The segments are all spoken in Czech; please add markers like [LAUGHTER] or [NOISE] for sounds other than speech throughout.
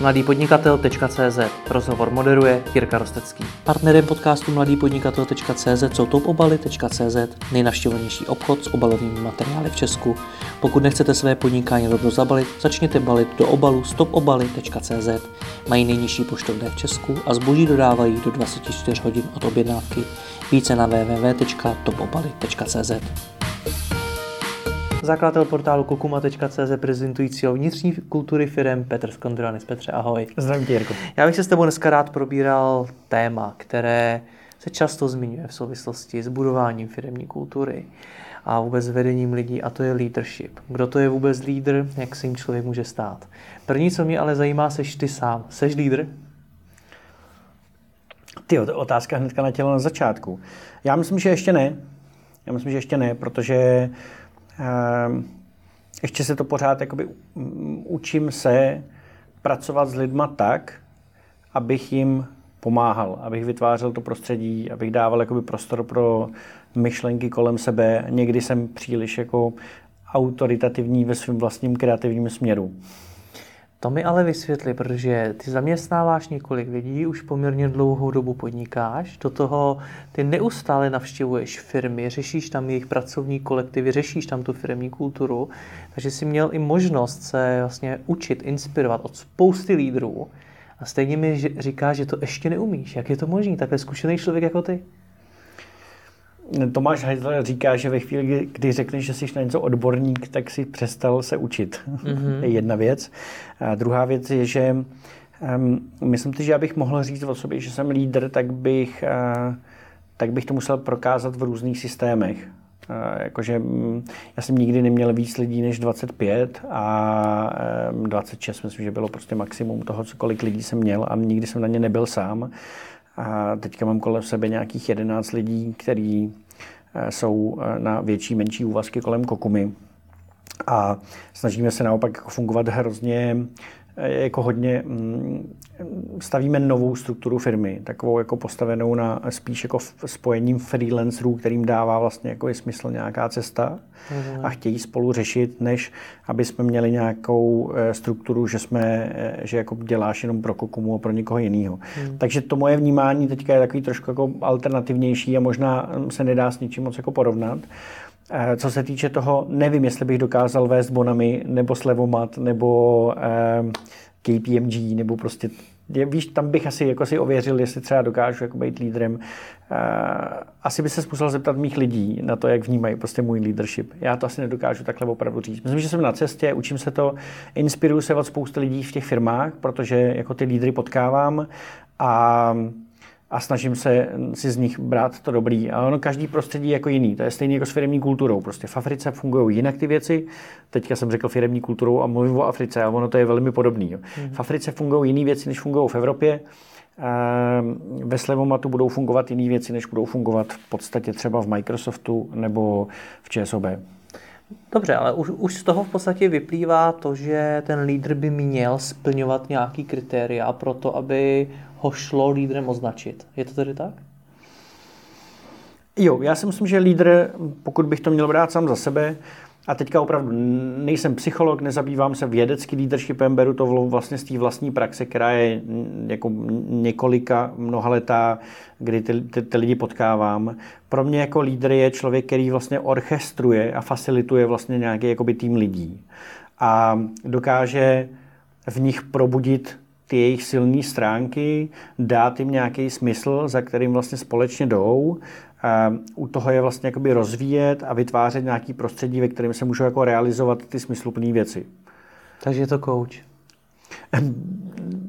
mladýpodnikatel.cz Rozhovor moderuje Jirka Rostecký. Partnerem podcastu mladýpodnikatel.cz jsou topobaly.cz nejnavštěvovanější obchod s obalovými materiály v Česku. Pokud nechcete své podnikání rovnou zabalit, začněte balit do obalu stopobaly.cz. Mají nejnižší poštovné v Česku a zboží dodávají do 24 hodin od objednávky. Více na www.topobaly.cz zakladatel portálu kokuma.cz prezentujícího vnitřní kultury firm Petr Skondronis. Petře, ahoj. Zdravím tě, Jirko. Já bych se s tebou dneska rád probíral téma, které se často zmiňuje v souvislosti s budováním firmní kultury a vůbec vedením lidí, a to je leadership. Kdo to je vůbec lídr, jak se jim člověk může stát. První, co mě ale zajímá, seš ty sám. Seš lídr? Ty, otázka hnedka na tělo na začátku. Já myslím, že ještě ne. Já myslím, že ještě ne, protože Ehm, ještě se to pořád jakoby učím se pracovat s lidma tak, abych jim pomáhal, abych vytvářel to prostředí, abych dával jakoby prostor pro myšlenky kolem sebe. Někdy jsem příliš jako autoritativní ve svém vlastním kreativním směru. To mi ale vysvětli, protože ty zaměstnáváš několik lidí, už poměrně dlouhou dobu podnikáš, do toho ty neustále navštěvuješ firmy, řešíš tam jejich pracovní kolektivy, řešíš tam tu firmní kulturu, takže jsi měl i možnost se vlastně učit, inspirovat od spousty lídrů a stejně mi říká, že to ještě neumíš. Jak je to možné? Takhle zkušený člověk jako ty? Tomáš Heidler říká, že ve chvíli, kdy řekneš, že jsi na něco odborník, tak si přestal se učit. [LAUGHS] Mm-hmm. je jedna věc. A druhá věc je, že um, myslím si, že abych mohl říct o sobě, že jsem lídr, tak bych, uh, tak bych to musel prokázat v různých systémech. Uh, jakože um, já jsem nikdy neměl víc lidí než 25 a um, 26 myslím, že bylo prostě maximum toho, co kolik lidí jsem měl a nikdy jsem na ně nebyl sám. A teďka mám kolem sebe nějakých 11 lidí, kteří eh, jsou eh, na větší, menší úvazky kolem Kokumy. A snažíme se naopak fungovat hrozně jako hodně mm, stavíme novou strukturu firmy, takovou jako postavenou na spíš jako spojením freelancerů, kterým dává vlastně jako je smysl nějaká cesta mm. a chtějí spolu řešit, než aby jsme měli nějakou eh, strukturu, že jsme, eh, že jako děláš jenom pro Kokumu a pro někoho jiného. Mm. Takže to moje vnímání teďka je takový trošku jako alternativnější a možná se nedá s ničím moc jako porovnat. Eh, co se týče toho, nevím, jestli bych dokázal vést Bonami, nebo Slevomat, nebo eh, KPMG, nebo prostě, víš, tam bych asi jako si ověřil, jestli třeba dokážu jako být lídrem. Eh, asi by se musel zeptat mých lidí na to, jak vnímají prostě můj leadership. Já to asi nedokážu takhle opravdu říct. Myslím, že jsem na cestě, učím se to, inspiruju se od spousty lidí v těch firmách, protože jako ty lídry potkávám a a snažím se si z nich brát to dobrý. A ono každý prostředí je jako jiný. To je stejné jako s firmní kulturou. Prostě v Africe fungují jinak ty věci. Teďka jsem řekl firmní kulturou a mluvím o Africe, ale ono to je velmi podobný. Mm. V Africe fungují jiné věci, než fungují v Evropě. Ehm, ve Slevomatu budou fungovat jiné věci, než budou fungovat v podstatě třeba v Microsoftu nebo v ČSOB. Dobře, ale už, už z toho v podstatě vyplývá to, že ten lídr by měl splňovat nějaký kritéria pro to, aby ho šlo lídrem označit. Je to tedy tak? Jo, já si myslím, že lídr, pokud bych to měl brát sám za sebe, a teďka opravdu nejsem psycholog, nezabývám se vědecký leadershipem, beru to vlastně z té vlastní praxe, která je jako několika mnohaletá, kdy ty, ty, ty lidi potkávám. Pro mě jako lídr je člověk, který vlastně orchestruje a facilituje vlastně nějaký jakoby tým lidí. A dokáže v nich probudit ty jejich silné stránky, dát jim nějaký smysl, za kterým vlastně společně jdou. A u toho je vlastně jakoby rozvíjet a vytvářet nějaký prostředí, ve kterém se můžou jako realizovat ty smysluplné věci. Takže je to coach.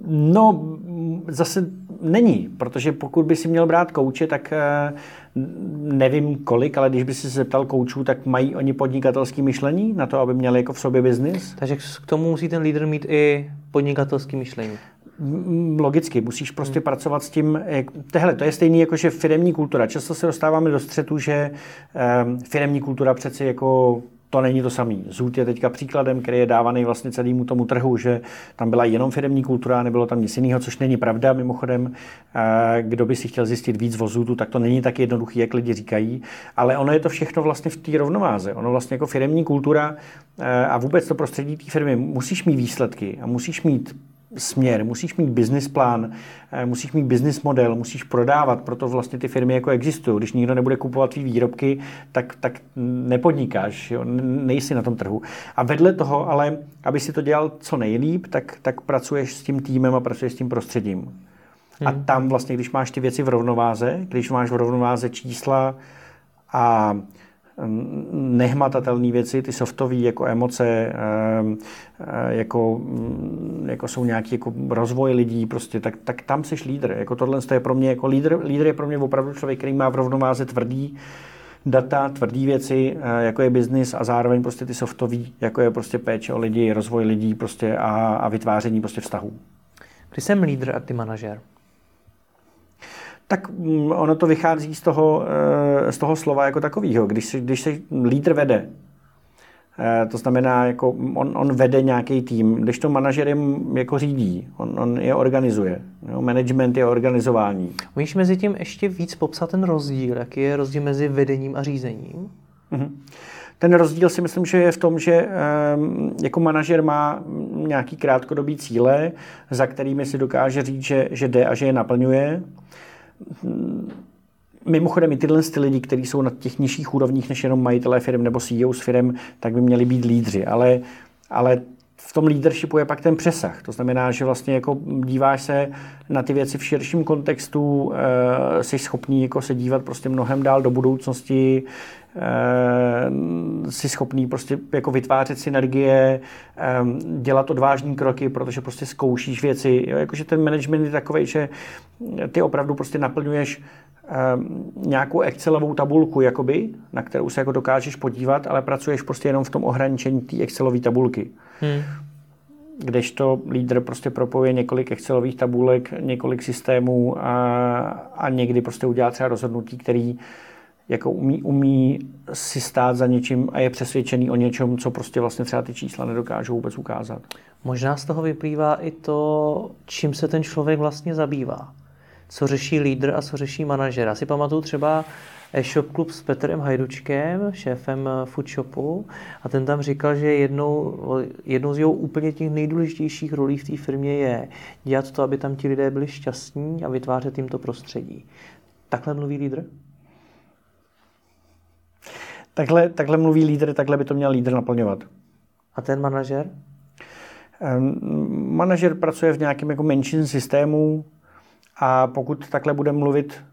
No, zase není, protože pokud by si měl brát kouče, tak eh, nevím kolik, ale když by si se zeptal koučů, tak mají oni podnikatelské myšlení na to, aby měli jako v sobě biznis? Takže k tomu musí ten lídr mít i podnikatelské myšlení. Logicky, musíš prostě hmm. pracovat s tím, jak, tehle, to je stejný jako, že firemní kultura. Často se dostáváme do střetu, že um, firemní kultura přeci jako to není to samý. Zůd je teďka příkladem, který je dávaný vlastně celému tomu trhu, že tam byla jenom firmní kultura, nebylo tam nic jiného, což není pravda. Mimochodem, eh, kdo by si chtěl zjistit víc o Zůdu, tak to není tak jednoduchý, jak lidi říkají, ale ono je to všechno vlastně v té rovnováze. Ono vlastně jako firmní kultura eh, a vůbec to prostředí té firmy musíš mít výsledky a musíš mít směr, musíš mít business plán, eh, musíš mít business model, musíš prodávat, proto vlastně ty firmy jako existují. Když nikdo nebude kupovat tvý výrobky, tak, tak nepodnikáš, jo? nejsi na tom trhu. A vedle toho, ale aby si to dělal co nejlíp, tak, tak pracuješ s tím týmem a pracuješ s tím prostředím. A hmm. tam vlastně, když máš ty věci v rovnováze, když máš v rovnováze čísla a nehmatatelné věci, ty softové jako emoce, ehm, eh, jako, mm, jako jsou nějaký jako rozvoj lidí, prostě, tak, tak tam jsi lídr. Jako tohle je pro mě, jako lídr, lídr je pro mě opravdu člověk, který má v rovnováze tvrdý data, tvrdý věci, eh, jako je biznis a zároveň prostě ty softový, jako je prostě péče o lidi, rozvoj lidí prostě a, a vytváření prostě vztahů. Když jsem lídr a ty manažer? Tak mm, ono to vychází z toho, eh, z toho slova jako takového. Když, se, když se lídr vede, eh, to znamená, jako on, on vede nějaký tým, když to manažer jako řídí, on, on je organizuje. Jo? Management je organizování. Můžeš mezi tím ještě víc popsat ten rozdíl? Jaký je rozdíl mezi vedením a řízením? Mm-hmm. Ten rozdíl si myslím, že je v tom, že jako manažer má nějaký krátkodobý cíle, za kterými si dokáže říct, že, že jde a že je naplňuje. Mimochodem i tyhle ty lidi, kteří jsou na těch nižších úrovních než jenom majitelé firm nebo CEO s firm, tak by měli být lídři. Ale, ale v tom leadershipu je pak ten přesah. To znamená, že vlastně jako díváš se na ty věci v širším kontextu, e, jsi schopný jako se dívat prostě mnohem dál do budoucnosti, e, jsi schopný prostě jako vytvářet synergie, e, dělat odvážní kroky, protože prostě zkoušíš věci. Jakože ten management je takový, že ty opravdu prostě naplňuješ nějakou Excelovou tabulku, jakoby, na kterou se jako dokážeš podívat, ale pracuješ prostě jenom v tom ohraničení té Excelové tabulky. Hmm. Kdežto lídr prostě propoje několik Excelových tabulek, několik systémů a, a někdy prostě udělá třeba rozhodnutí, který jako umí, umí si stát za něčím a je přesvědčený o něčem, co prostě vlastně třeba ty čísla nedokážou vůbec ukázat. Možná z toho vyplývá i to, čím se ten člověk vlastně zabývá. Co řeší lídr a co řeší manažer. Já si pamatuju třeba e-shop klub s Petrem Hajdučkem, šéfem Foodshopu, a ten tam říkal, že jednou, jednou z jeho úplně těch nejdůležitějších rolí v té firmě je dělat to, aby tam ti lidé byli šťastní a vytvářet jim to prostředí. Takhle mluví lídr? Takhle, takhle mluví lídr, takhle by to měl lídr naplňovat. A ten manažer? Um, manažer pracuje v nějakém jako menším systému a pokud takhle bude mluvit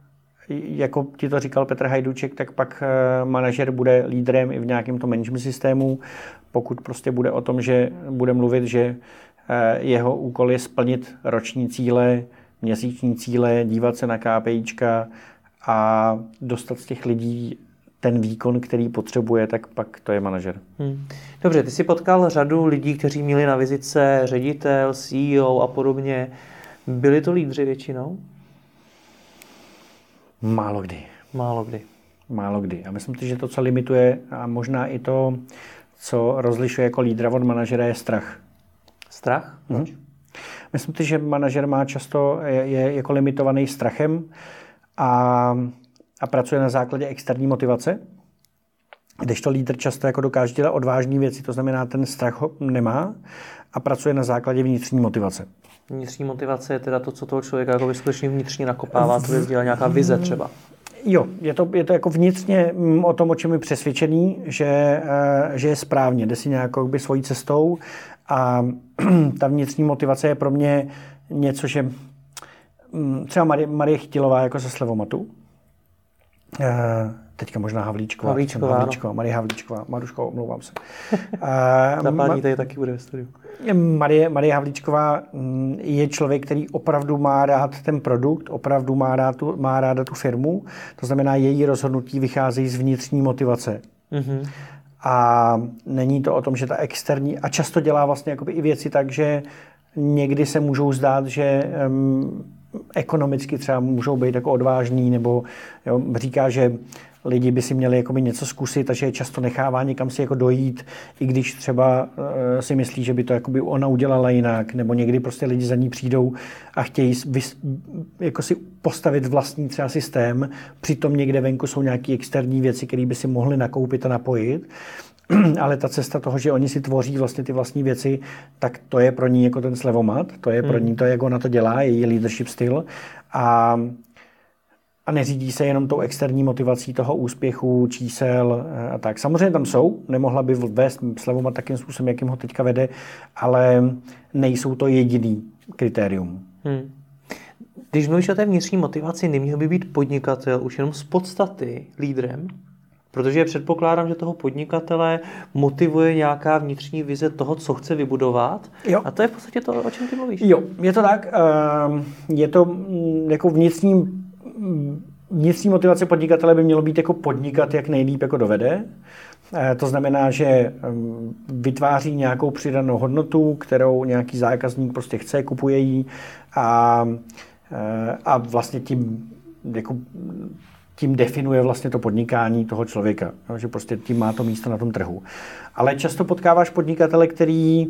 jako ti to říkal Petr Hajduček, tak pak eh, manažer bude lídrem i v nějakém tom management systému. Pokud prostě bude o tom, že bude mluvit, že eh, jeho úkol je splnit roční cíle, měsíční cíle, dívat se na KPIčka a dostat z těch lidí ten výkon, který potřebuje, tak pak to je manažer. Hmm. Dobře, ty jsi potkal řadu lidí, kteří měli na vizice ředitel, CEO a podobně. Byli to lídři většinou? Málo kdy. Málo kdy. Málo kdy. A myslím si, že to, co limituje a možná i to, co rozlišuje jako lídra od manažera, je strach. Strach? Mhm. Proč? Myslím si, že manažer má často, je, je jako limitovaný strachem a, a pracuje na základě externí motivace, když to lídr často jako dokáže dělat odvážné věci, to znamená, ten strach ho nemá a pracuje na základě vnitřní motivace. Vnitřní motivace je teda to, co toho člověka jako skutečně vnitřně nakopává, to je nějaká vize třeba. Jo, je to, je to jako vnitřně mm, o tom, o čem je přesvědčený, že, eh, že je správně, jde si nějakou by svojí cestou a [CLEARS THROAT] ta vnitřní motivace je pro mě něco, že mm, třeba Marie, Marie Chytilová jako ze Slevomatu, eh, teďka možná Havlíčková, Havlíčková, Havlíčková Marie Havlíčková, Maruško, omlouvám se. [LAUGHS] Ta paní tady taky bude ve studiu. Marie, Marie Havlíčková mm, je člověk, který opravdu má rád ten produkt, opravdu má, rád tu, má ráda tu firmu, to znamená, její rozhodnutí vycházejí z vnitřní motivace. Mm-hmm. A není to o tom, že ta externí, a často dělá vlastně jakoby i věci tak, že někdy se můžou zdát, že um, ekonomicky třeba můžou být jako odvážní, nebo jo, říká, že lidi by si měli jakoby něco zkusit, takže je často nechává někam si jako dojít, i když třeba uh, si myslí, že by to jakoby ona udělala jinak, nebo někdy prostě lidi za ní přijdou a chtějí vys, jako si postavit vlastní třeba systém, přitom někde venku jsou nějaké externí věci, které by si mohli nakoupit a napojit. [CLEARS THROAT] ale ta cesta toho, že oni si tvoří vlastně ty vlastní věci, tak to je pro ní jako ten slevomat, to je pro hmm. ní to, jak ona to dělá, její leadership styl a a neřídí se jenom tou externí motivací toho úspěchu, čísel eh, a tak. Samozřejmě tam jsou, nemohla by vést slevomat takým způsobem, jakým ho teďka vede, ale nejsou to jediný kritérium. Hmm. Když mluvíš o té vnitřní motivaci, neměl by být podnikatel už jenom z podstaty lídrem? Protože předpokládám, že toho podnikatele motivuje nějaká vnitřní vize toho, co chce vybudovat. Jo. A to je v podstatě to, o čem ty mluvíš. Jo, je to tak. Ehm, je to mm, jako vnitřní vnitřní motivace podnikatele by mělo být jako podnikat, jak nejlíp jako dovede. Eh, to znamená, že ehm, vytváří nějakou přidanou hodnotu, kterou nějaký zákazník prostě chce, kupuje ji a, eh, a vlastně tím jako tím definuje vlastně to podnikání toho člověka, že prostě tím má to místo na tom trhu. Ale často potkáváš podnikatele, který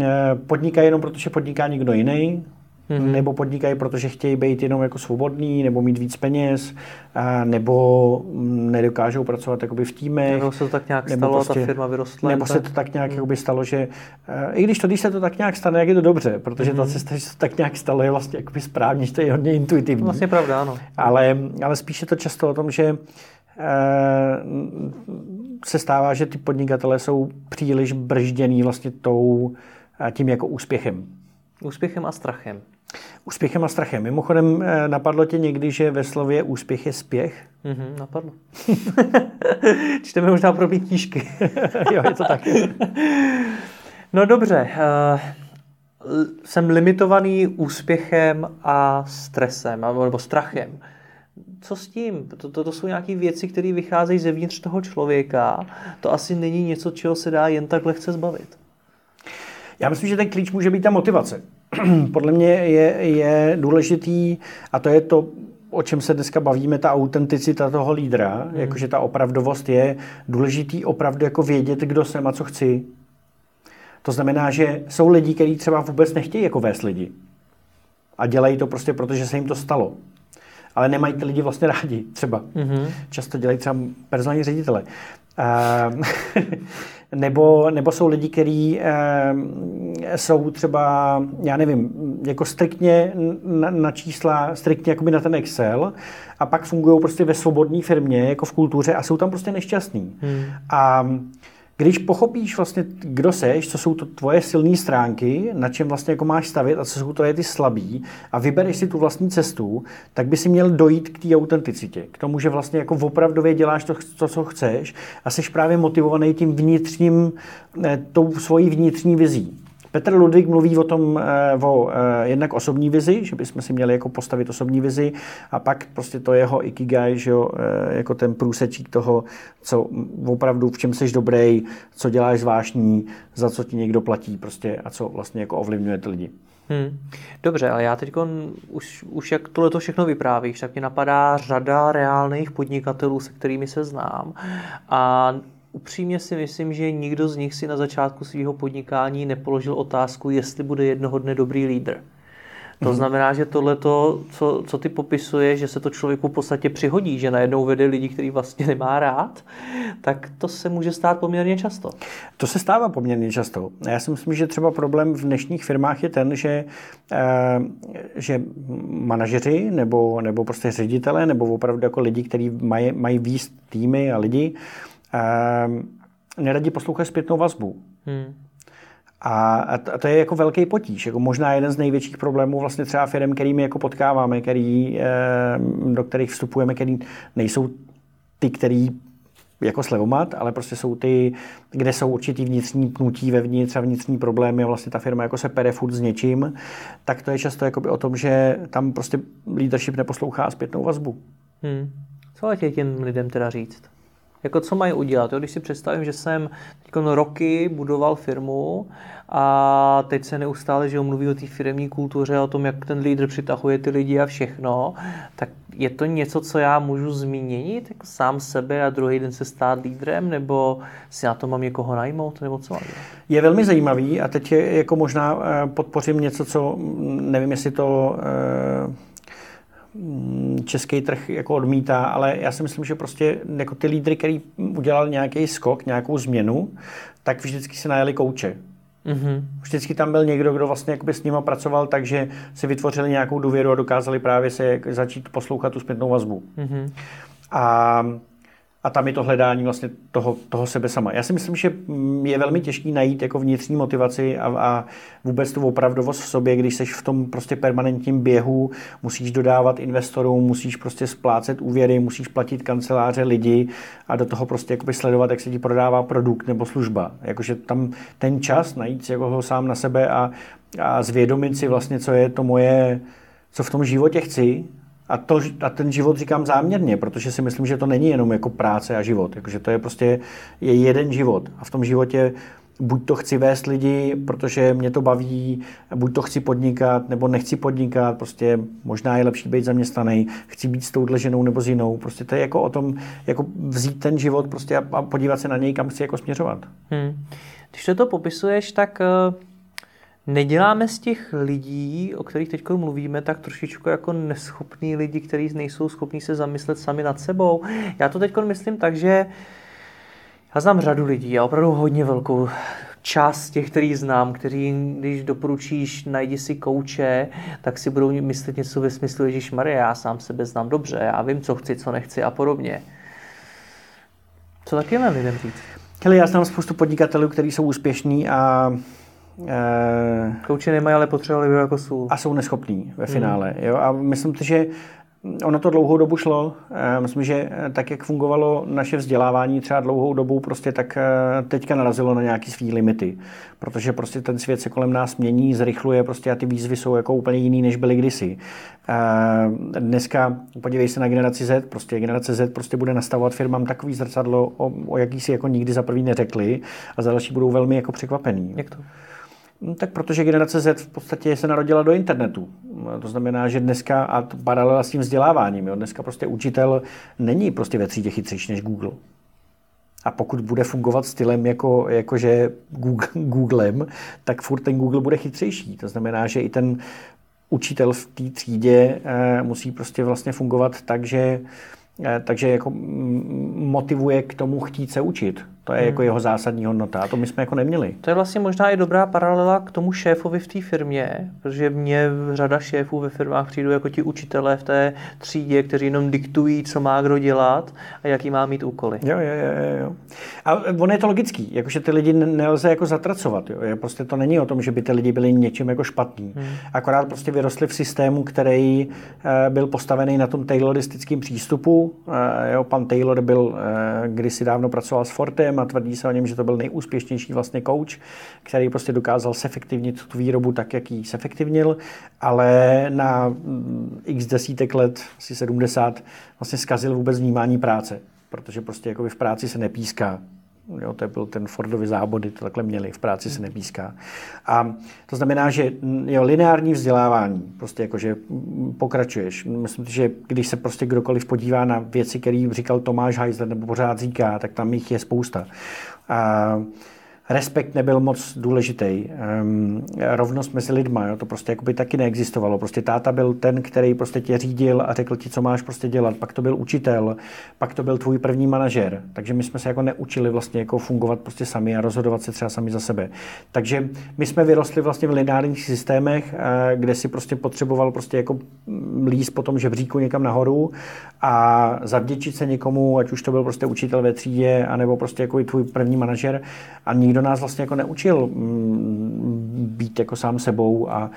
eh, podniká jenom protože podniká někdo jiný, mm-hmm. nebo podnikají, protože chtějí být jenom jako svobodný, nebo mít víc peněz, a nebo nedokážou pracovat jakoby v týmech. Nebo se to tak nějak nebo stalo, prostě, ta firma vyrostla. Nebo se to tak nějak mm. jakoby stalo, že i když to, když se to tak nějak stane, jak je to dobře, protože mm-hmm. ta mhm. cesta, že se to tak nějak stalo, je vlastně jakoby správně, že to je hodně intuitivní. Vlastně pravda, ano. Ale, ale spíše to často o tom, že se stává, že ty podnikatelé jsou příliš bržděný vlastně tou, tím jako úspěchem. Úspěchem a strachem. Úspěchem a strachem. Mimochodem, eh, napadlo tě někdy, že ve slově úspěch je spěch? Mm-hmm, napadlo. [LAUGHS] Čteme možná pro knížky. [LAUGHS] jo, je to tak. no dobře. Uh, jsem limitovaný úspěchem a stresem, nebo strachem. Co s tím? To, to, to jsou nějaké věci, které vycházejí zevnitř toho člověka. To asi není něco, čeho se dá jen tak lehce zbavit. Já myslím, že ten klíč může být ta motivace. [CLEARS THROAT] podle mě je, je důležitý, a to je to, o čem se dneska bavíme, ta autenticita toho lídra, hmm. jakože ta opravdovost je důležitý opravdu jako vědět, kdo jsem a co chci. To znamená, že jsou lidi, kteří třeba vůbec nechtějí jako vést lidi. A dělají to prostě proto, že se jim to stalo. Ale nemají ty lidi vlastně rádi, třeba. Mm-hmm. Často dělají třeba personální ředitele. [LAUGHS] Nebo, nebo jsou lidi, kteří e, jsou třeba, já nevím, jako striktně na, na čísla, striktně jakoby na ten Excel a pak fungují prostě ve svobodné firmě, jako v kultuře a jsou tam prostě nešťastní. Hmm. A když pochopíš vlastně, kdo seš, co jsou to tvoje silné stránky, na čem vlastně jako máš stavit a co jsou tvoje ty slabý a vybereš si tu vlastní cestu, tak by si měl dojít k té autenticitě. K tomu, že vlastně jako opravdově děláš to, to, co chceš a jsi právě motivovaný tím vnitřním, tou svojí vnitřní vizí. Petr Ludvík mluví o tom, eh, o eh, jednak osobní vizi, že bychom si měli jako postavit osobní vizi a pak prostě to jeho ikigai, že jo, eh, jako ten průsečík toho, co opravdu, v čem jsi dobrý, co děláš zvláštní, za co ti někdo platí prostě a co vlastně jako ovlivňuje ty lidi. Hmm. Dobře, ale já teď už, už jak tohle to všechno vyprávíš, tak mě napadá řada reálných podnikatelů, se kterými se znám. A upřímně si myslím, že nikdo z nich si na začátku svého podnikání nepoložil otázku, jestli bude jednoho dne dobrý lídr. To mhm. znamená, že tohle, co, co ty popisuje, že se to člověku v podstatě přihodí, že najednou vede lidi, který vlastně nemá rád, tak to se může stát poměrně často. To se stává poměrně často. Já si myslím, že třeba problém v dnešních firmách je ten, že, eh, že manažeři nebo, nebo prostě ředitele nebo opravdu jako lidi, kteří mají, mají výst týmy a lidi, neradi poslouchají zpětnou vazbu. Hmm. A, a to je jako velký potíž, jako možná jeden z největších problémů vlastně třeba firm, kterými jako potkáváme, který, ehm, do kterých vstupujeme, který nejsou ty, který jako slevomat, ale prostě jsou ty, kde jsou určitý vnitřní pnutí vevnitř a vnitřní problémy a vlastně ta firma jako se pere furt s něčím, tak to je často jakoby o tom, že tam prostě leadership neposlouchá zpětnou vazbu. Hmm. Co ale těm lidem teda říct? Jako co mají udělat? Jo? Když si představím, že jsem roky budoval firmu a teď se neustále, že mluví o té firmní kultuře, o tom, jak ten lídr přitahuje ty lidi a všechno, tak je to něco, co já můžu zmínit, jako sám sebe a druhý den se stát lídrem, nebo si na to mám někoho najmout, nebo co Je velmi zajímavý a teď je, jako možná eh, podpořím něco, co mm, nevím, jestli to eh, český trh jako odmítá, ale já si myslím, že prostě jako ty lídry, který udělal nějaký skok, nějakou změnu, tak vždycky se najeli kouče. Mm-hmm. Vždycky tam byl někdo, kdo vlastně s nima pracoval, takže si vytvořili nějakou důvěru a dokázali právě se začít poslouchat tu zpětnou vazbu. Mm-hmm. A a tam je to hledání vlastně toho, toho sebe sama. Já si myslím, že je velmi těžký najít jako vnitřní motivaci a, a vůbec tu opravdovost v sobě, když jsi v tom prostě permanentním běhu, musíš dodávat investorům, musíš prostě splácet úvěry, musíš platit kanceláře lidi a do toho prostě jakoby sledovat, jak se ti prodává produkt nebo služba. Jakože tam ten čas najít si jako ho sám na sebe a, a zvědomit si vlastně, co je to moje, co v tom životě chci a, to, a ten život říkám záměrně, protože si myslím, že to není jenom jako práce a život. Jakože to je prostě je jeden život. A v tom životě buď to chci vést lidi, protože mě to baví, buď to chci podnikat, nebo nechci podnikat, prostě možná je lepší být zaměstnaný, chci být s touhle ženou nebo s jinou. Prostě to je jako o tom, jako vzít ten život prostě a, a podívat se na něj, kam chci jako směřovat. Hmm. Když to, to popisuješ, tak uh neděláme z těch lidí, o kterých teď mluvíme, tak trošičku jako neschopní lidi, kteří nejsou schopní se zamyslet sami nad sebou. Já to teď myslím tak, že já znám řadu lidí a opravdu hodně velkou část těch, který znám, kteří, když doporučíš, najdi si kouče, tak si budou myslet něco ve smyslu, Ježíš Maria, já sám sebe znám dobře, já vím, co chci, co nechci a podobně. Co taky mám lidem říct? Hele, já znám spoustu podnikatelů, kteří jsou úspěšní a Kouči nemají, ale potřebovali by jako sůl. A jsou neschopní ve finále. Hmm. Jo? A myslím si, že ono to dlouhou dobu šlo. Eh, myslím, že eh, tak, jak fungovalo naše vzdělávání třeba dlouhou dobu, prostě tak teďka narazilo na nějaký svý limity. Protože prostě ten svět se kolem nás mění, zrychluje prostě a ty výzvy jsou jako úplně jiný, než byly kdysi. Dneska, podívej se na generaci Z, prostě generace Z prostě bude nastavovat firmám takový zrcadlo, o, o jaký si jako nikdy za první neřekli a za další budou velmi jako překvapený. Jak to? No, tak protože generace Z v podstatě se narodila do internetu. To znamená, že dneska, a paralela s tím vzděláváním, jo, dneska prostě učitel není prostě ve třídě chytřejší než Google. A pokud bude fungovat stylem jako, jakože Google, [LAUGHS] Googlem, tak furt ten Google bude chytřejší. To znamená, že i ten učitel v té třídě eh, musí prostě vlastně fungovat tak, že, eh, takže jako motivuje k tomu chtít se učit. To je hmm. jako jeho zásadní hodnota a to my jsme jako neměli. To je vlastně možná i dobrá paralela k tomu šéfovi v té firmě, protože mě řada šéfů ve firmách přijdou jako ti učitelé v té třídě, kteří jenom diktují, co má kdo dělat a jaký má mít úkoly. Jo, jo, jo. jo. A ono je to logický, jakože ty lidi nelze jako zatracovat. Jo. Prostě to není o tom, že by ty lidi byli něčím jako špatní. Hmm. Akorát prostě vyrostli v systému, který eh, byl postavený na tom tayloristickém přístupu. Eh, jo, pan Taylor byl eh, kdysi dávno pracoval s Fortem, a tvrdí se o něm, že to byl nejúspěšnější vlastně coach, který prostě dokázal sefektivnit tu výrobu tak, jak ji sefektivnil, ale na mm, x desítek let, asi 70, vlastně zkazil vůbec vnímání práce, protože prostě jako v práci se nepíská, Jo, to byl ten Fordovy zábody, to takhle měli, v práci se nepíská. A to znamená, že jo, lineární vzdělávání, prostě jako, že pokračuješ. Myslím, že když se prostě kdokoliv podívá na věci, které říkal Tomáš Heisler nebo pořád říká, tak tam jich je spousta. A respekt nebyl moc důležitý. Um, rovnost mezi lidma, jo, to prostě jakoby taky neexistovalo. Prostě táta byl ten, který prostě tě řídil a řekl ti, co máš prostě dělat. Pak to byl učitel, pak to byl tvůj první manažer. Takže my jsme se jako neučili vlastně jako fungovat prostě sami a rozhodovat se třeba sami za sebe. Takže my jsme vyrostli vlastně v lineárních systémech, eh, kde si prostě potřeboval prostě jako líst po tom žebříku někam nahoru a zavděčit se někomu, ať už to byl prostě učitel ve třídě, anebo prostě jako i tvůj první manažer a nikdo nikdo nás vlastně jako neučil mm, být jako sám sebou a,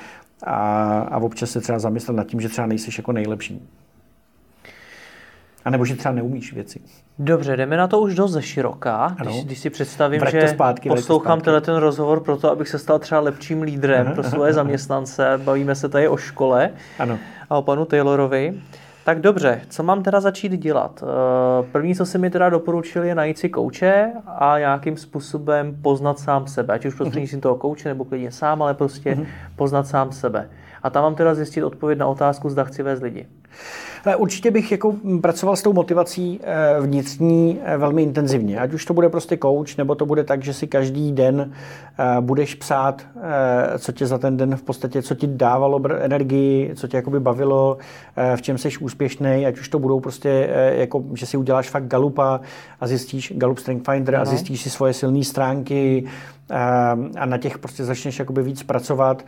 a, a občas se třeba zamyslet nad tím, že třeba nejsi jako nejlepší. A nebo že třeba neumíš věci. Dobře, jdeme na to už dost ze široká. Když, když si představím, vrať že zpátky, poslouchám tenhle ten rozhovor proto, abych se stal třeba lepším lídrem pro svoje zaměstnance. Bavíme se tady o škole ano. a o panu Taylorovi. Tak dobře, co mám teda začít dělat? Eh, první, co si mi teda doporučil, je najít si kouče a nějakým způsobem poznat sám sebe. Ať už prostřednictvím toho kouče nebo klidně sám, ale prostě uh-huh. poznat sám sebe. A tam mám teda zjistit odpověď na otázku, zda chci vést lidi. Ale určitě bych jako pracoval s tou motivací eh, vnitřní eh, velmi intenzivně. Ať už to bude prostě coach, nebo to bude tak, že si každý den eh, budeš psát, co tě za ten den v podstatě, co ti dávalo energii, co tě jakoby bavilo, v čem jsi úspěšný, ať už to budou prostě, jako, že si uděláš fakt galupa a zjistíš, Galup Strength Finder a zjistíš si svoje silné stránky a na těch prostě začneš jakoby víc pracovat.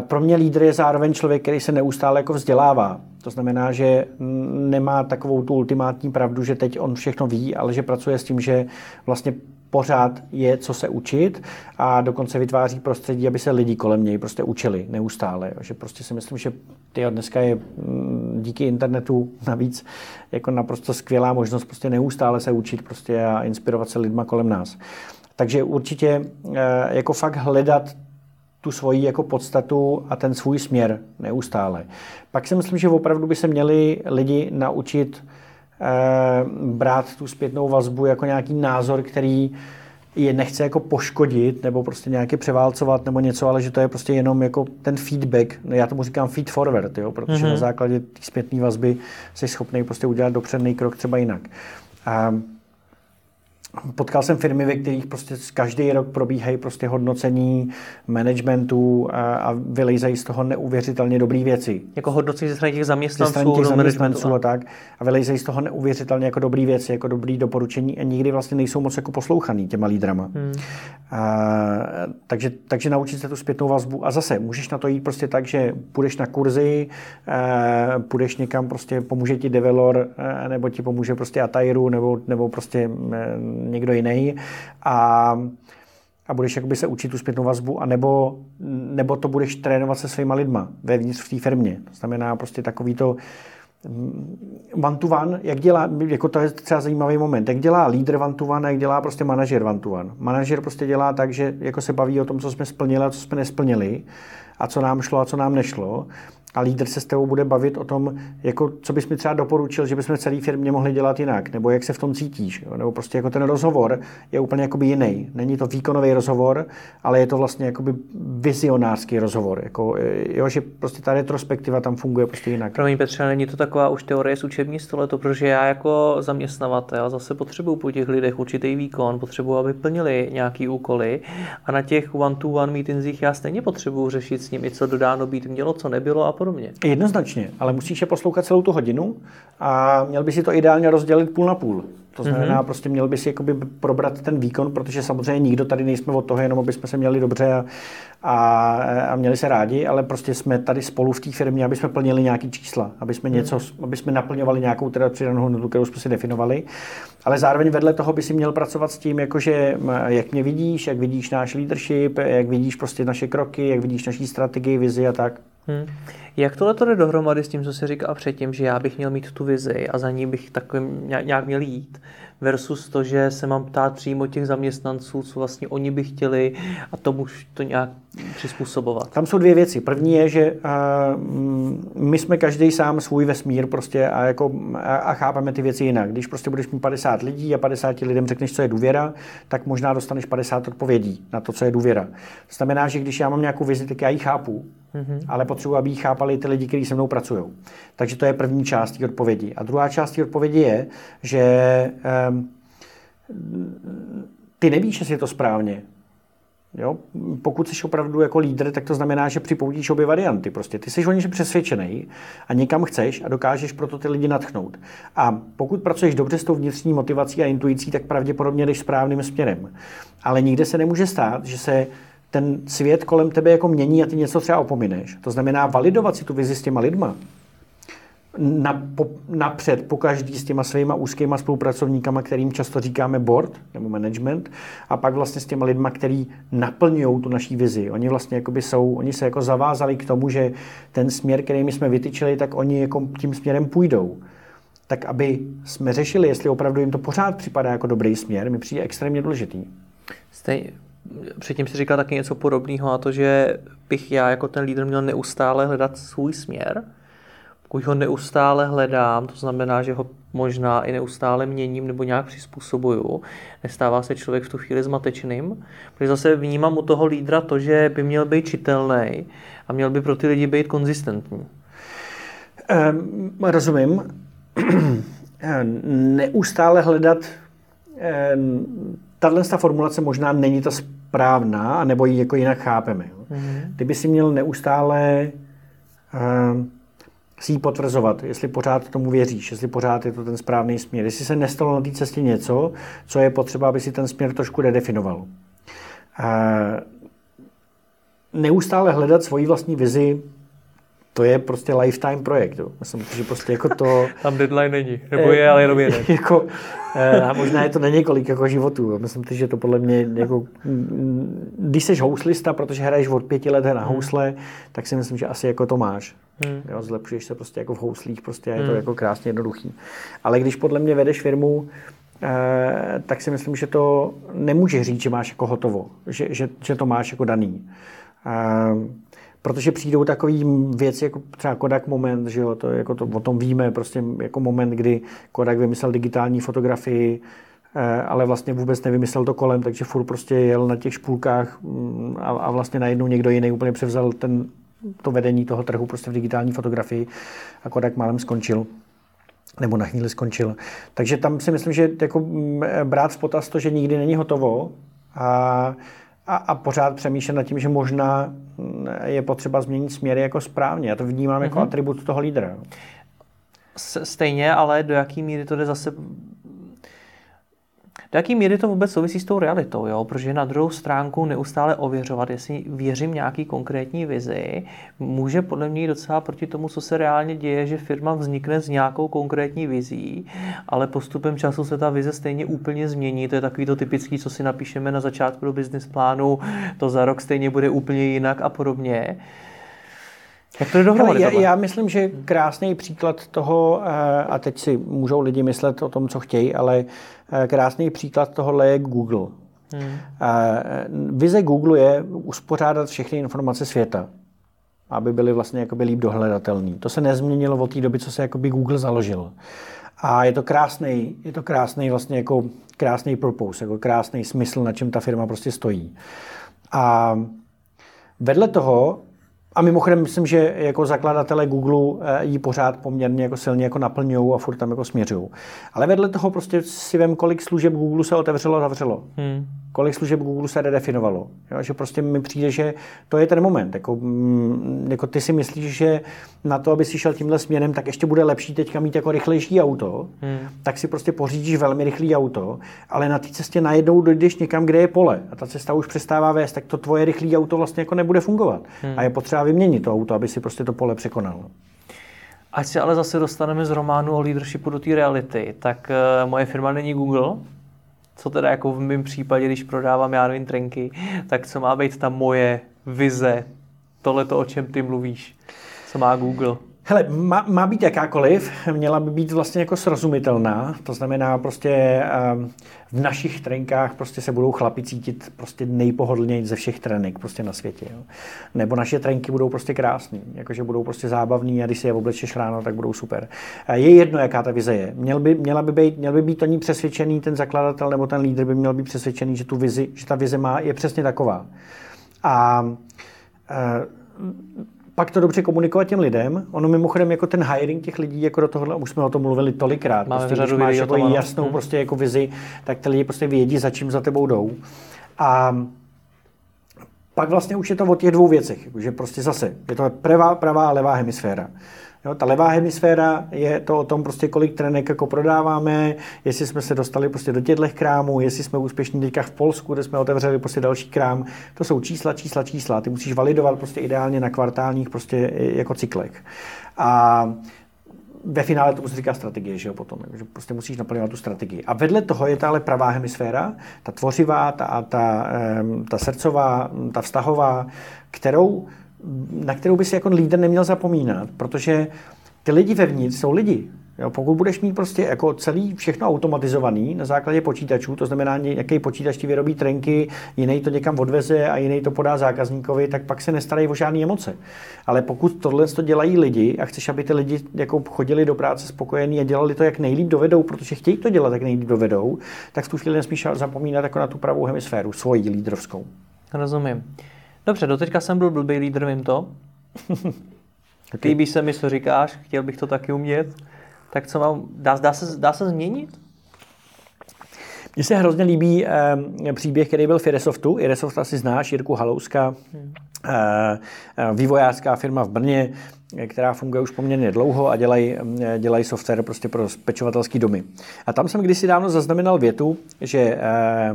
Pro mě lídr je zároveň člověk, který se neustále jako vzdělává. To znamená, že nemá takovou tu ultimátní pravdu, že teď on všechno ví, ale že pracuje s tím, že vlastně pořád je co se učit a dokonce vytváří prostředí, aby se lidi kolem něj prostě učili neustále. Že prostě si myslím, že tyjo, dneska je mm, díky internetu navíc jako naprosto skvělá možnost prostě neustále se učit prostě a inspirovat se lidma kolem nás. Takže určitě eh, jako fakt hledat tu svoji jako podstatu a ten svůj směr neustále. Pak si myslím, že opravdu by se měli lidi naučit eh, brát tu zpětnou vazbu jako nějaký názor, který je nechce jako poškodit nebo prostě nějaké převálcovat nebo něco, ale že to je prostě jenom jako ten feedback, já tomu říkám feed forward, jo, protože mm-hmm. na základě té zpětné vazby jsi schopný prostě udělat dopředný krok třeba jinak. A Potkal jsem firmy, ve kterých prostě každý rok probíhají prostě hodnocení managementu a, a vylejzají z toho neuvěřitelně dobré věci. Jako hodnocení ze strany těch zaměstnanců, ze strany těch zaměstnanců a tak. A vylejzají z toho neuvěřitelně jako dobré věci, jako dobré doporučení a nikdy vlastně nejsou moc jako poslouchaný těma lídrama. Hmm. Takže, takže naučit se tu zpětnou vazbu. A zase můžeš na to jít prostě tak, že půjdeš na kurzy, a, půjdeš někam, prostě pomůže ti Develor, nebo ti pomůže prostě Atairu, nebo, nebo prostě někdo jiný a, a budeš jakoby se učit tu zpětnou vazbu, a nebo, nebo to budeš trénovat se svýma lidma vevnitř v té firmě. To znamená prostě takový to one to one, jak dělá, jako to je třeba zajímavý moment, jak dělá lídr one to one a jak dělá prostě manažer one to one. Manažer prostě dělá tak, že jako se baví o tom, co jsme splnili a co jsme nesplnili a co nám šlo a co nám nešlo a lídr se s tebou bude bavit o tom, jako, co bys mi třeba doporučil, že bychom celý firmě mohli dělat jinak, nebo jak se v tom cítíš. Jo? Nebo prostě jako ten rozhovor je úplně jakoby jiný. Není to výkonový rozhovor, ale je to vlastně jakoby vizionářský rozhovor. Jako, jo, že prostě ta retrospektiva tam funguje prostě jinak. Promiň Petře, není to taková už teorie z učební stole, to protože já jako zaměstnavatel zase potřebuju po těch lidech určitý výkon, potřebuju, aby plnili nějaký úkoly a na těch one-to-one meetingsích já stejně potřebuju řešit s nimi, co dodáno být mělo, co nebylo a. Jednoznačně, ale musíš je poslouchat celou tu hodinu a měl by si to ideálně rozdělit půl na půl. To znamená, mm-hmm. prostě měl by si jakoby probrat ten výkon, protože samozřejmě nikdo tady nejsme od toho, jenom aby jsme se měli dobře a, a, a měli se rádi, ale prostě jsme tady spolu v té firmě, aby jsme plnili nějaký čísla, aby jsme, mm. něco, aby jsme naplňovali nějakou teda přidanou hodnotu, kterou jsme si definovali. Ale zároveň vedle toho by si měl pracovat s tím, jakože jak mě vidíš, jak vidíš náš leadership, jak vidíš prostě naše kroky, jak vidíš naší strategii, vizi a tak. Hmm. Jak tohle to jde dohromady s tím, co jsi říkal předtím, že já bych měl mít tu vizi a za ní bych takovým nějak měl jít, versus to, že se mám ptát přímo těch zaměstnanců, co vlastně oni by chtěli a tomu to nějak přizpůsobovat. Tam jsou dvě věci. První je, že uh, my jsme každý sám svůj vesmír prostě a, jako, a, a chápeme ty věci jinak. Když prostě budeš mít 50 lidí a 50 lidem řekneš, co je důvěra, tak možná dostaneš 50 odpovědí na to, co je důvěra. To znamená, že když já mám nějakou vizi, tak já ji chápu, mm-hmm. ale potřebuji, aby ji chápali ty lidi, kteří se mnou pracují. Takže to je první část té odpovědi. A druhá část té odpovědi je, že um, ty nevíš, jestli je to správně. Jo? Pokud jsi opravdu jako lídr, tak to znamená, že připoudíš obě varianty. Prostě ty jsi o něčem přesvědčený a někam chceš a dokážeš proto ty lidi natchnout. A pokud pracuješ dobře s tou vnitřní motivací a intuicí, tak pravděpodobně jdeš správným směrem. Ale nikde se nemůže stát, že se ten svět kolem tebe jako mění a ty něco třeba opomineš. To znamená validovat si tu vizi s těma lidma, na, po, napřed po každý s těma svýma úzkýma spolupracovníkama, kterým často říkáme board nebo management, a pak vlastně s těma lidma, který naplňují tu naší vizi. Oni vlastně jakoby jsou, oni se jako zavázali k tomu, že ten směr, který my jsme vytyčili, tak oni jako tím směrem půjdou. Tak aby jsme řešili, jestli opravdu jim to pořád připadá jako dobrý směr, mi přijde extrémně důležitý. Stej, předtím si říkal taky něco podobného a to, že bych já jako ten lídr měl neustále hledat svůj směr, pokud ho neustále hledám, to znamená, že ho možná i neustále měním nebo nějak přizpůsobuju, nestává se člověk v tu chvíli zmatečným, protože zase vnímám u toho lídra to, že by měl být čitelný a měl by pro ty lidi být konzistentní. Um, rozumím. [CLEARS THROAT] Neustále hledat um, tahle formulace možná není ta správná, nebo ji jako jinak chápeme. Mm-hmm. Ty by si měl neustále um, si ji potvrzovat, jestli pořád tomu věříš, jestli pořád je to ten správný směr, jestli se nestalo na té cestě něco, co je potřeba, aby si ten směr trošku redefinoval. Uh, neustále hledat svoji vlastní vizi, to je prostě lifetime projekt. Jo. Myslím, že prostě jako to... [LAUGHS] Tam deadline není, nebo je, ale jenom jeden. [LAUGHS] jako, eh, a možná je to na několik jako životů. Jo. Myslím, že to podle mě, jako, když jsi houslista, protože hraješ od pěti let na housle, tak si myslím, že asi jako to máš. Hmm. Jo, zlepšuješ se prostě jako v houslích, prostě je to hmm. jako krásně jednoduchý. Ale když podle mě vedeš firmu, eh, tak si myslím, že to nemůže říct, že máš jako hotovo, že, že, že to máš jako daný. Eh, protože přijdou takový věci jako třeba Kodak moment, že jo, to, jako to, o tom víme, prostě jako moment, kdy Kodak vymyslel digitální fotografii, eh, ale vlastně vůbec nevymyslel to kolem, takže furt prostě jel na těch špůlkách mm, a, a vlastně najednou někdo jiný úplně převzal ten, to vedení toho trhu prostě v digitální fotografii a Kodak málem skončil nebo na chvíli skončil. Takže tam si myslím, že jako mm, brát v potaz to, že nikdy není hotovo a a, a pořád přemýšlet nad tím, že možná mm, je potřeba změnit směry jako správně. Já to vnímám mm-hmm. jako mhm. atribut toho lídra. Stejně, ale do jaký míry to jde zase do jaký míry to vůbec souvisí s tou realitou, jo? protože na druhou stránku neustále ověřovat, jestli věřím nějaký konkrétní vizi, může podle mě docela proti tomu, co se reálně děje, že firma vznikne s nějakou konkrétní vizí, ale postupem času se ta vize stejně úplně změní. To je takový to typický, co si napíšeme na začátku do business plánu, to za rok stejně bude úplně jinak a podobně. Jak to je dohromady já, já myslím, že krásný příklad toho, eh, a teď si můžou lidi myslet o tom, co chtějí, ale krásný příklad tohohle je Google. Hmm. Eh, vize Google je uspořádat všechny informace světa, aby byly vlastně jakoby líp dohledatelné. To se nezměnilo od té doby, co se jakoby Google založil. A je to krásný, je to krásný vlastně jako krásný purpose, jako krásný smysl, na čem ta firma prostě stojí. A vedle toho a mimochodem myslím, že jako zakladatelé Google eh, ji pořád poměrně jako silně jako naplňují a furt tam jako směřují. Ale vedle toho prostě si vím, kolik služeb Google se otevřelo a zavřelo. Hmm kolik služeb Google se redefinovalo. Jo? Že prostě mi přijde, že to je ten moment. Jako, mm, jako ty si myslíš, že na to, aby si šel tímhle směrem, tak ještě bude lepší teďka mít jako rychlejší auto, hmm. tak si prostě pořídíš velmi rychlý auto, ale na té cestě najednou dojdeš někam, kde je pole a ta cesta už přestává vést, tak to tvoje rychlé auto vlastně jako nebude fungovat. Hmm. A je potřeba vyměnit to auto, aby si prostě to pole překonal. Ať se ale zase dostaneme z románu o leadershipu do té reality, tak uh, moje firma není Google, co teda jako v mém případě, když prodávám, já nevím, trenky, tak co má být ta moje vize, tohle to, o čem ty mluvíš, co má Google? Hele, má, má být jakákoliv, měla by být vlastně jako srozumitelná, to znamená prostě um, v našich trenkách prostě se budou chlapi cítit prostě nejpohodlněji ze všech trenek prostě na světě. Jo. Nebo naše trenky budou prostě krásné, jakože budou prostě zábavný a když si je oblečeš ráno, tak budou super. Je jedno, jaká ta vize je. Měl by, měla by být, měl by být o ní přesvědčený ten zakladatel nebo ten lídr by měl být přesvědčený, že tu vizi, že ta vize má, je přesně taková. A uh, pak to dobře komunikovat těm lidem. Ono mimochodem jako ten hiring těch lidí, jako do tohohle, už jsme o tom mluvili tolikrát. Máme prostě, když máš jako jasnou hmm. prostě jako vizi, tak ty lidi prostě vědí, za čím za tebou jdou. A pak vlastně už je to o těch dvou věcech, že prostě zase je to pravá, pravá a levá hemisféra. Jo, ta levá hemisféra je to o tom, prostě kolik trenek jako prodáváme, jestli jsme se dostali prostě do těchto krámů, jestli jsme úspěšní teďka v Polsku, kde jsme otevřeli prostě další krám. To jsou čísla, čísla, čísla. Ty musíš validovat prostě ideálně na kvartálních prostě jako cyklech. A ve finále tomu se říká strategie, že jo, potom, že prostě musíš naplňovat tu strategii. A vedle toho je ta ale pravá hemisféra, ta tvořivá, ta, ta, ta srdcová, ta vztahová, kterou na kterou by si jako lídr neměl zapomínat, protože ty lidi vevnitř jsou lidi. Jo, pokud budeš mít prostě jako celý všechno automatizovaný na základě počítačů, to znamená, nějaký počítač ti vyrobí trenky, jiný to někam odveze a jiný to podá zákazníkovi, tak pak se nestarají o žádné emoce. Ale pokud tohle to dělají lidi a chceš, aby ty lidi jako chodili do práce spokojení a dělali to, jak nejlíp dovedou, protože chtějí to dělat, jak nejlíp dovedou, tak v tu chvíli nesmíš zapomínat jako na tu pravou hemisféru, svoji lídrovskou. Rozumím. Dobře, doteďka jsem byl blbý lídr, vím to. Taky. [LAUGHS] Líbí se mi, co říkáš, chtěl bych to taky umět. Tak co mám, dá, dá, se, dá se změnit? Mně se hrozně líbí eh, příběh, který byl v Iresoftu. Iresoft asi znáš, Jirku Halouska, hmm. Eh, vývojářská firma v Brně, která funguje už poměrně dlouho a dělají, dělají software prostě pro pečovatelský domy. A tam jsem kdysi dávno zaznamenal větu, že eh,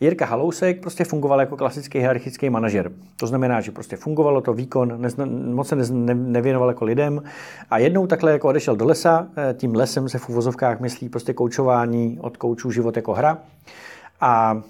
Jirka Halousek prostě fungoval jako klasický hierarchický manažer. To znamená, že prostě fungovalo to výkon, nezna, moc se ne, nevěnoval jako lidem a jednou takhle jako odešel do lesa, eh, tím lesem se v uvozovkách myslí prostě koučování od koučů život jako hra a,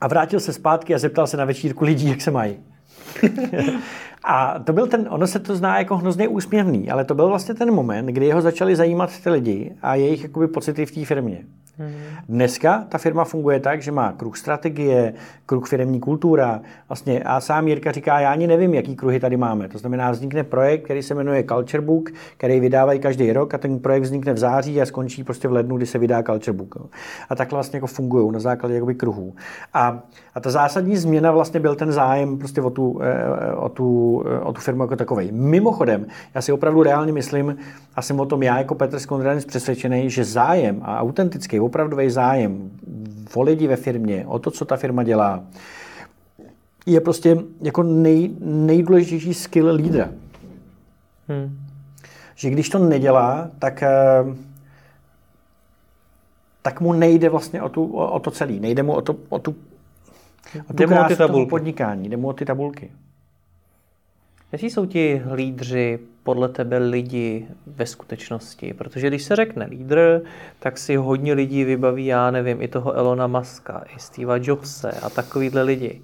a vrátil se zpátky a zeptal se na večírku lidí, jak se mají. [LAUGHS] A to byl ten, ono se to zná jako hrozně úsměvný, ale to byl vlastně ten moment, kdy ho začali zajímat ty lidi a jejich jakoby, pocity v té firmě. Hmm. Dneska ta firma funguje tak, že má kruh strategie, kruh firmní kultura. Vlastně a sám Jirka říká, já ani nevím, jaký kruhy tady máme. To znamená, vznikne projekt, který se jmenuje Culture Book, který vydávají každý rok a ten projekt vznikne v září a skončí prostě v lednu, kdy se vydá Culture Book. A takhle vlastně jako fungují na základě jakoby kruhů. A, a ta zásadní změna vlastně byl ten zájem prostě o tu, eh, o tu, eh, o tu firmu jako takovej. Mimochodem, já si opravdu reálně myslím, a jsem o tom já jako Petr Skondranec přesvědčený, že zájem a autentický, opravdový zájem o lidi ve firmě, o to, co ta firma dělá, je prostě jako nej, nejdůležitější skill lídra. Hmm. Že když to nedělá, tak, eh, tak mu nejde vlastně o, tu, o, o to celé. Nejde mu o, to, o tu, o tu krásu podnikání, jde mu o ty tabulky. Jaký jsou ti lídři podle tebe lidi ve skutečnosti? Protože když se řekne lídr, tak si hodně lidí vybaví, já nevím, i toho Elona Muska, i Steva Jobse a takovýhle lidi.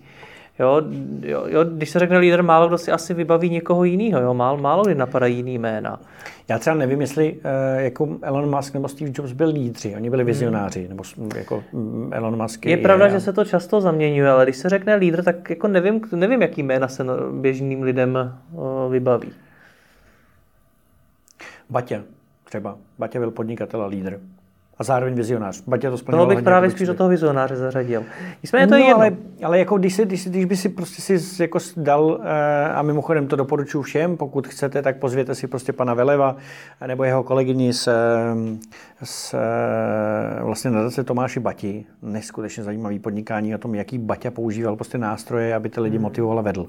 Jo, jo, jo, když se řekne lídr, málo kdo si asi vybaví někoho jiného, jo, málo, málo kdy napadají jiný jména. Já třeba nevím, jestli uh, jako Elon Musk nebo Steve Jobs byl lídři, oni byli hmm. vizionáři, hmm. nebo jako mm, Elon Musk. Je, je pravda, že se to často zaměňuje, ale když se řekne lídr, tak jako nevím, nevím jaký jména se běžným lidem uh, vybaví. Baťa třeba. Baťa byl podnikatel a lídr a zároveň vizionář. Baťa to splnil. bych právě spíš do toho vizionáře zařadil. Nicméně to no, je jedno. Ale, ale jako když, si, když, si, když by si prostě si jako dal, eh, a mimochodem to doporučuji všem, pokud chcete, tak pozvěte si prostě pana Veleva nebo jeho kolegyni z, z vlastně nadace Tomáši Bati. Neskutečně zajímavý podnikání o tom, jaký Baťa používal prostě nástroje, aby ty lidi hmm. motivoval a vedl.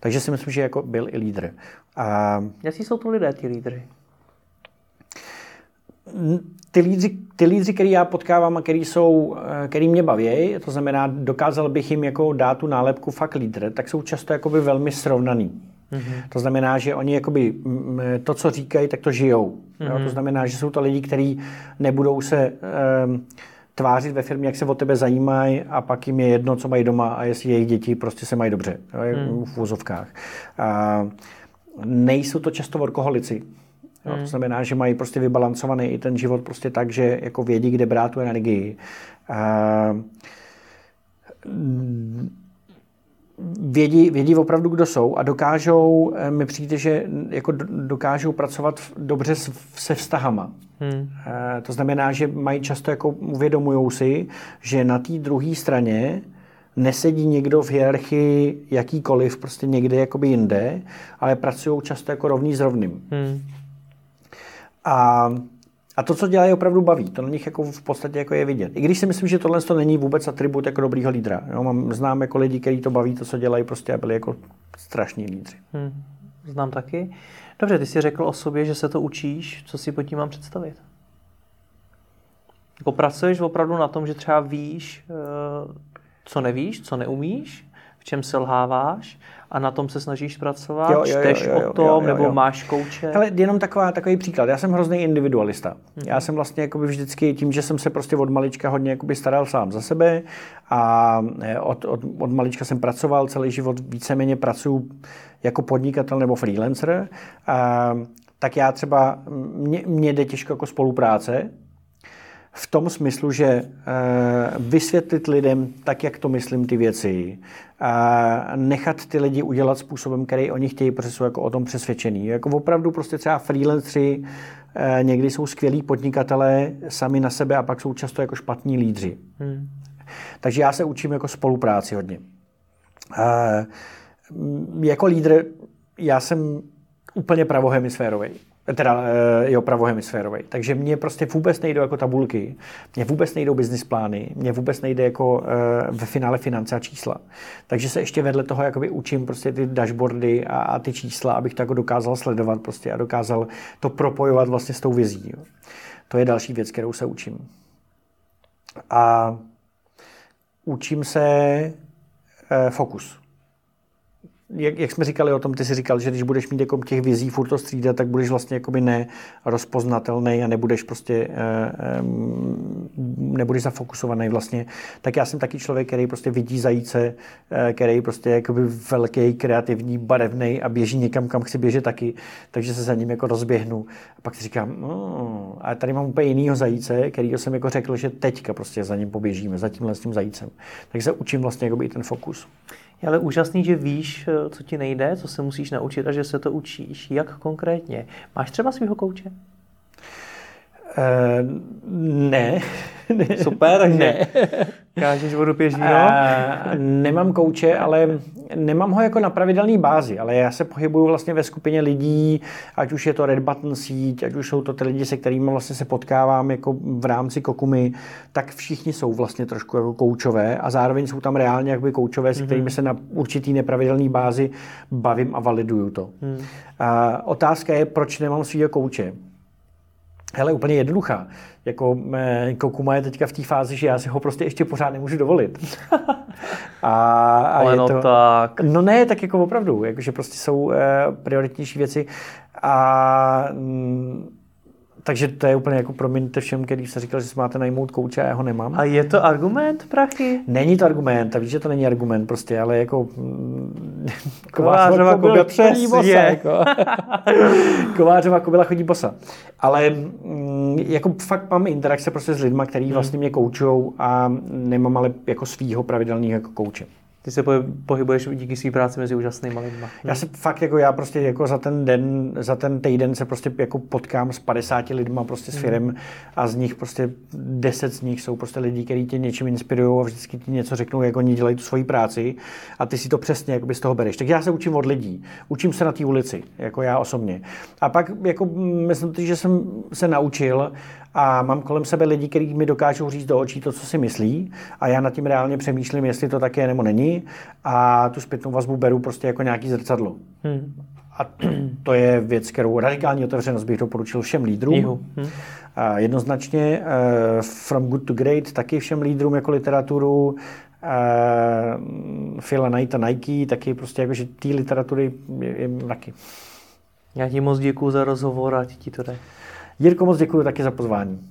Takže si myslím, že jako byl i lídr. A... Jaký jsou to lidé, ti lídry? Ty lídři, ty lídři, který já potkávám a který, jsou, eh, který mě baví, to znamená, dokázal bych jim jako dát tu nálepku fakt lídr, tak jsou často jakoby velmi srovnaný. Mm-hmm. To znamená, že oni jakoby to, co říkají, tak to žijou. Mm-hmm. Jo? To mhm. znamená, že jsou to lidi, kteří nebudou se um, tvářit ve firmě, jak se o tebe zajímají a pak jim je jedno, co mají doma a jestli jejich děti prostě se mají dobře. Jo? Mm. V úzovkách. A nejsou to často workoholici. Jo, hmm. To znamená, že mají prostě vybalancovaný i ten život prostě tak, že jako vědí, kde brát tu energii. A, vědí, vědí opravdu, kdo jsou a dokážou, eh, mi přijde, že jako dokážou pracovat dobře se vztahama. Hmm. A, to znamená, že mají často jako uvědomují si, že na té druhé straně nesedí někdo v hierarchii jakýkoliv, prostě někde jakoby jinde, ale pracují často jako rovný s rovným. Hmm. A, a to, co dělají, opravdu baví. To na nich jako v podstatě jako je vidět. I když si myslím, že tohle to není vůbec atribut jako dobrýho lídra. Jo? Mám, znám jako lidi, kteří to baví, to, co dělají, prostě a byli jako strašní lídři. Hmm. Znám taky. Dobře, ty jsi řekl o sobě, že se to učíš. Co si pod tím mám představit? Jako pracuješ opravdu na tom, že třeba víš, eh, co nevíš, co neumíš, v čem selháváš a na tom se snažíš pracovat? Jo, jo, Čteš jo, jo, jo, o tom, jo, jo, jo. nebo máš kouče? Ale jenom taková, takový příklad. Já jsem hrozný individualista. Hmm. Já jsem vlastně jakoby vždycky tím, že jsem se prostě od malička hodně jakoby staral sám za sebe a eh, od, od, od malička jsem pracoval, celý život víceméně pracuji jako podnikatel nebo freelancer. A, tak já třeba, mě, mě jde těžko jako spolupráce, v tom smyslu, že e, vysvětlit lidem tak, jak to myslím ty věci, a nechat ty lidi udělat způsobem, který oni chtějí, protože jsou jako o tom přesvědčený. Jako opravdu prostě třeba freelanceri e, někdy jsou skvělí podnikatelé sami na sebe a pak jsou často jako špatní lídři. Hmm. Takže já se učím jako spolupráci hodně. E, jako lídr já jsem úplně pravohemisférový. Teda, eh, jo, pravohemisférový. Takže mě prostě vůbec nejdou jako tabulky, mě vůbec nejdou business plány, mě vůbec nejde jako eh, ve finále finance a čísla. Takže se ještě vedle toho jakoby učím prostě ty dashboardy a, a ty čísla, abych to jako dokázal sledovat prostě a dokázal to propojovat vlastně s tou vizí. To je další věc, kterou se učím. A učím se eh, fokus jak, jak, jsme říkali o tom, ty jsi říkal, že když budeš mít jako těch vizí furt to střídat, tak budeš vlastně jakoby nerozpoznatelný a nebudeš prostě, eh, nebudeš zafokusovaný vlastně. Tak já jsem taky člověk, který prostě vidí zajíce, eh, který prostě je jakoby velký, kreativní, barevný a běží někam, kam chci běžet taky, takže se za ním jako rozběhnu. A pak si říkám, no, a tady mám úplně jinýho zajíce, který jsem jako řekl, že teďka prostě za ním poběžíme, za tímhle s tím zajícem. Takže se učím vlastně jakoby i ten fokus. Je ale úžasný, že víš, eh, co ti nejde, co se musíš naučit a že se to učíš. Jak konkrétně? Máš třeba svého kouče? Uh, ne. [LAUGHS] Super, takže ne. kážeš vodu pěš? Uh, nemám kouče, ale nemám ho jako na pravidelné bázi, ale já se pohybuju vlastně ve skupině lidí, ať už je to Red Button síť, ať už jsou to ty lidi, se kterými vlastně se potkávám jako v rámci Kokumy, tak všichni jsou vlastně trošku jako koučové a zároveň jsou tam reálně jako koučové, se kterými mhm. se na určitý nepravidelný bázi bavím a validuju to. Hmm. Uh, otázka je, proč nemám svého kouče. Hele, úplně jednoduchá. Jako eh, Kokuma je teďka v té fázi, že já si ho prostě ještě pořád nemůžu dovolit. [LAUGHS] a, a Ale no to... tak. No ne, tak jako opravdu, jakože prostě jsou eh, prioritnější věci a mm, takže to je úplně jako promiňte všem, který se říkal, že si máte najmout kouče a já ho nemám. A je to argument, prachy? Není to argument, a víš, že to není argument prostě, ale jako mm, Kovářova kobila chodí bosa. Jako. Kovářova kobila chodí bosa. Ale mm, jako fakt mám interakce prostě s lidmi, kteří hmm. vlastně mě koučují a nemám ale jako svýho pravidelného jako kouče. Ty se pohybuješ díky své práci mezi úžasnými lidmi. Já se fakt jako já prostě jako za ten den, za ten týden se prostě jako potkám s 50 lidma prostě s hmm. firem a z nich prostě 10 z nich jsou prostě lidi, kteří tě něčím inspirují a vždycky ti něco řeknou, jak oni dělají tu svoji práci a ty si to přesně jako z toho bereš. Tak já se učím od lidí. Učím se na té ulici, jako já osobně. A pak jako myslím, že jsem se naučil a mám kolem sebe lidi, kteří mi dokážou říct do očí to, co si myslí a já nad tím reálně přemýšlím, jestli to tak je nebo není a tu zpětnou vazbu beru prostě jako nějaký zrcadlo. Hmm. A to je věc, kterou radikální otevřenost bych doporučil všem lídrům. Hmm. A jednoznačně uh, From Good to Great taky všem lídrům jako literaturu. Uh, Phila Knighta Nike, taky prostě jakože té literatury je, je taky. Já ti moc děkuji za rozhovor a ti to jde. Jirko, moc děkuji taky za pozvání.